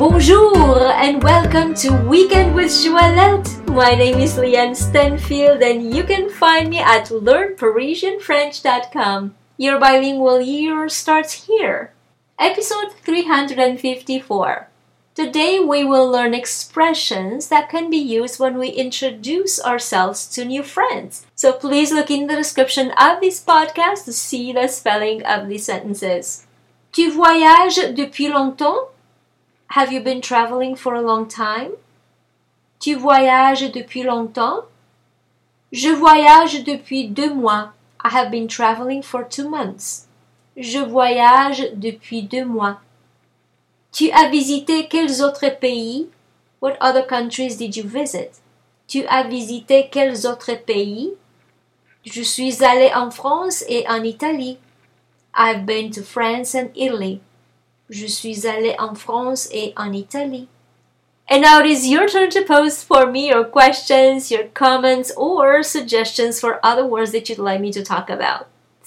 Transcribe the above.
Bonjour and welcome to Weekend with Joëlette. My name is Leanne Stanfield and you can find me at learnparisianfrench.com. Your bilingual year starts here. Episode 354. Today we will learn expressions that can be used when we introduce ourselves to new friends. So please look in the description of this podcast to see the spelling of these sentences. Tu voyages depuis longtemps? Have you been traveling for a long time? Tu voyages depuis longtemps? Je voyage depuis deux mois. I have been traveling for two months. Je voyage depuis deux mois. Tu as visité quels autres pays? What other countries did you visit? Tu as visité quels autres pays? Je suis allé en France et en Italie. I've been to France and Italy. Je suis allé en France et en Italie. And now it is your turn to post for me your questions, your comments, or suggestions for other words that you'd like me to talk about.